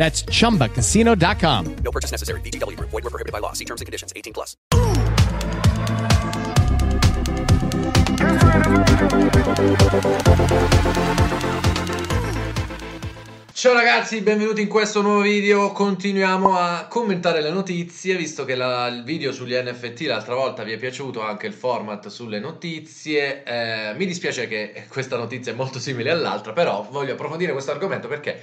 That's chumbacasino.com. No purchase necessary. VGW Group. Void were prohibited by law. See terms and conditions. 18 plus. Ciao ragazzi, benvenuti in questo nuovo video. Continuiamo a commentare le notizie, visto che la- il video sugli NFT l'altra volta vi è piaciuto, anche il format sulle notizie. Eh, mi dispiace che questa notizia è molto simile all'altra, però voglio approfondire questo argomento perché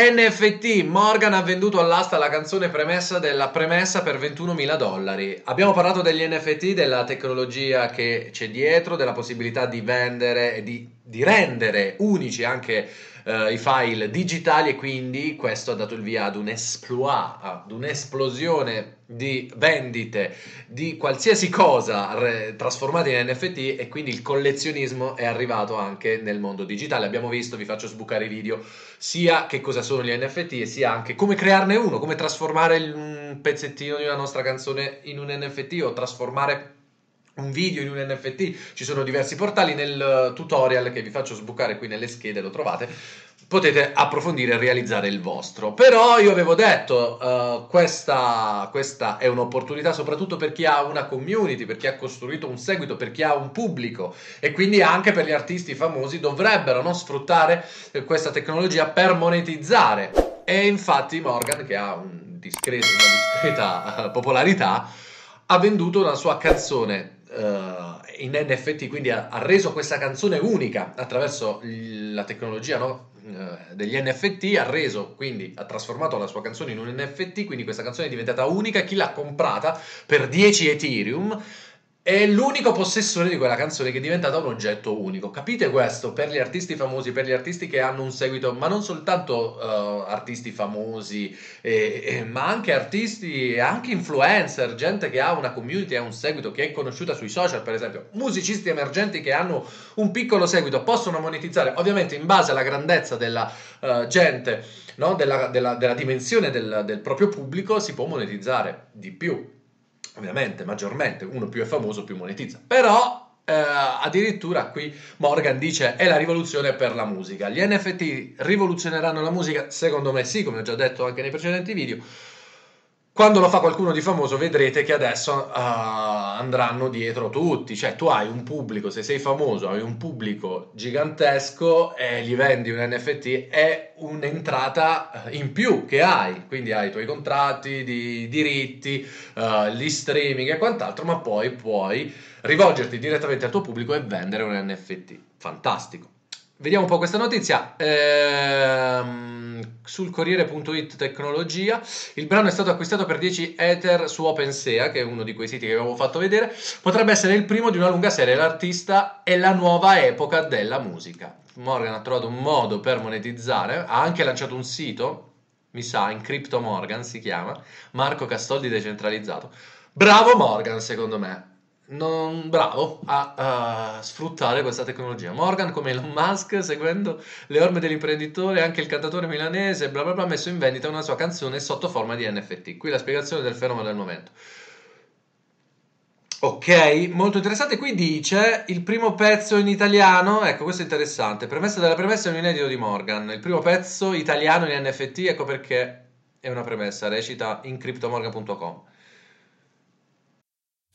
NFT, Morgan ha venduto all'asta la canzone premessa della premessa per 21.000 dollari. Abbiamo parlato degli NFT, della tecnologia che c'è dietro, della possibilità di vendere e di, di rendere unici anche eh, i file digitali e quindi questo ha dato il via ad un exploit, ad un'esplosione di vendite di qualsiasi cosa re- trasformata in NFT e quindi il collezionismo è arrivato anche nel mondo digitale. Abbiamo visto, vi faccio sbucare i video, sia che cosa sono gli NFT e sia anche come crearne uno, come trasformare un pezzettino di una nostra canzone in un NFT o trasformare un video in un NFT, ci sono diversi portali nel eh, tutorial che vi faccio sbucare qui nelle schede, lo trovate, potete approfondire e realizzare il vostro. Però io avevo detto, eh, questa, questa è un'opportunità soprattutto per chi ha una community, per chi ha costruito un seguito, per chi ha un pubblico e quindi anche per gli artisti famosi dovrebbero non sfruttare eh, questa tecnologia per monetizzare. E infatti Morgan, che ha un discreto- una discreta popolarità, ha venduto una sua canzone in NFT, quindi ha, ha reso questa canzone unica attraverso la tecnologia no? Eh, degli NFT, ha reso, quindi ha trasformato la sua canzone in un NFT, quindi questa canzone è diventata unica, chi l'ha comprata per 10 Ethereum è l'unico possessore di quella canzone che è diventata un oggetto unico. Capite questo? Per gli artisti famosi, per gli artisti che hanno un seguito, ma non soltanto eh, artisti famosi, eh, eh, ma anche artisti e anche influencer, gente che ha una community, ha un seguito, che è conosciuta sui social, per esempio, musicisti emergenti che hanno un piccolo seguito, possono monetizzare, ovviamente in base alla grandezza della eh, gente, no? della, della- della dimensione del, del proprio pubblico, si può monetizzare di più ovviamente maggiormente uno più è famoso più monetizza. Però eh, addirittura qui Morgan dice è la rivoluzione per la musica gli NFT rivoluzioneranno la musica? Secondo me sì come ho già detto anche nei precedenti video quando lo fa qualcuno di famoso vedrete che adesso ah, andranno dietro tutti, cioè tu hai un pubblico, se sei famoso hai un pubblico gigantesco e gli vendi un NFT, è un'entrata eh, in più che hai, quindi hai i tuoi contratti di diritti, eh, gli streaming e quant'altro, ma poi puoi rivolgerti direttamente al tuo pubblico e vendere un NFT. Fantastico. Vediamo un po' questa notizia. Ehm, sul Corriere.it Tecnologia, il brano è stato acquistato per 10 Ether su OpenSea, che è uno di quei siti che avevo fatto vedere. Potrebbe essere il primo di una lunga serie. L'artista è la nuova epoca della musica. Morgan ha trovato un modo per monetizzare, ha anche lanciato un sito, mi sa, in Crypto Morgan si chiama, Marco Castoldi decentralizzato. Bravo Morgan, secondo me. Non, bravo a, a sfruttare questa tecnologia. Morgan, come Elon Musk, seguendo le orme dell'imprenditore, anche il cantatore milanese, bla bla bla, ha messo in vendita una sua canzone sotto forma di NFT. Qui la spiegazione del fenomeno del momento. Ok, molto interessante. Qui dice il primo pezzo in italiano. Ecco, questo è interessante. Premessa della premessa è un inedito di Morgan. Il primo pezzo italiano in NFT, ecco perché è una premessa. Recita in cryptomorgan.com.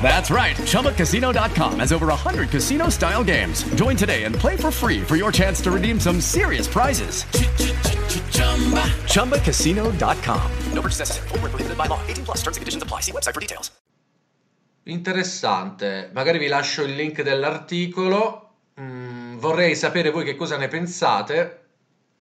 That's right. ChumbaCasino.com has over 100 casino style games. Join today and play for free for your chance to redeem some serious prizes. ChumbaCasino.com. No purchase necessary. Full prohibited by law. 18 plus terms and conditions apply. See website for details. Interessante. Magari vi lascio il link dell'articolo. Mm, vorrei sapere voi che cosa ne pensate.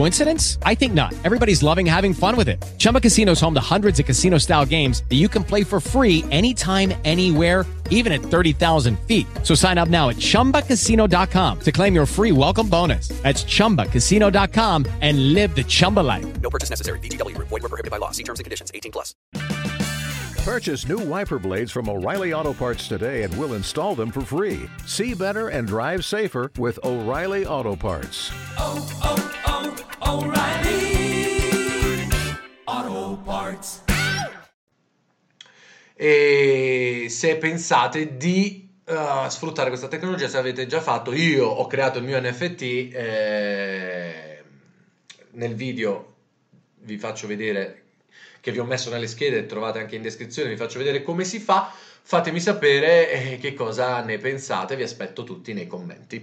Coincidence? I think not. Everybody's loving having fun with it. Chumba Casino is home to hundreds of casino style games that you can play for free anytime, anywhere, even at 30,000 feet. So sign up now at chumbacasino.com to claim your free welcome bonus. That's chumbacasino.com and live the Chumba life. No purchase necessary. VGW. Void were prohibited by law. See terms and conditions. 18 plus. Purchase new wiper blades from O'Reilly Auto Parts today and we'll install them for free. See better and drive safer with O'Reilly Auto Parts. Oh, oh, oh, E se pensate di uh, sfruttare questa tecnologia, se avete già fatto, io ho creato il mio NFT. Eh, nel video vi faccio vedere che vi ho messo nelle schede, trovate anche in descrizione, vi faccio vedere come si fa. Fatemi sapere eh, che cosa ne pensate, vi aspetto tutti nei commenti.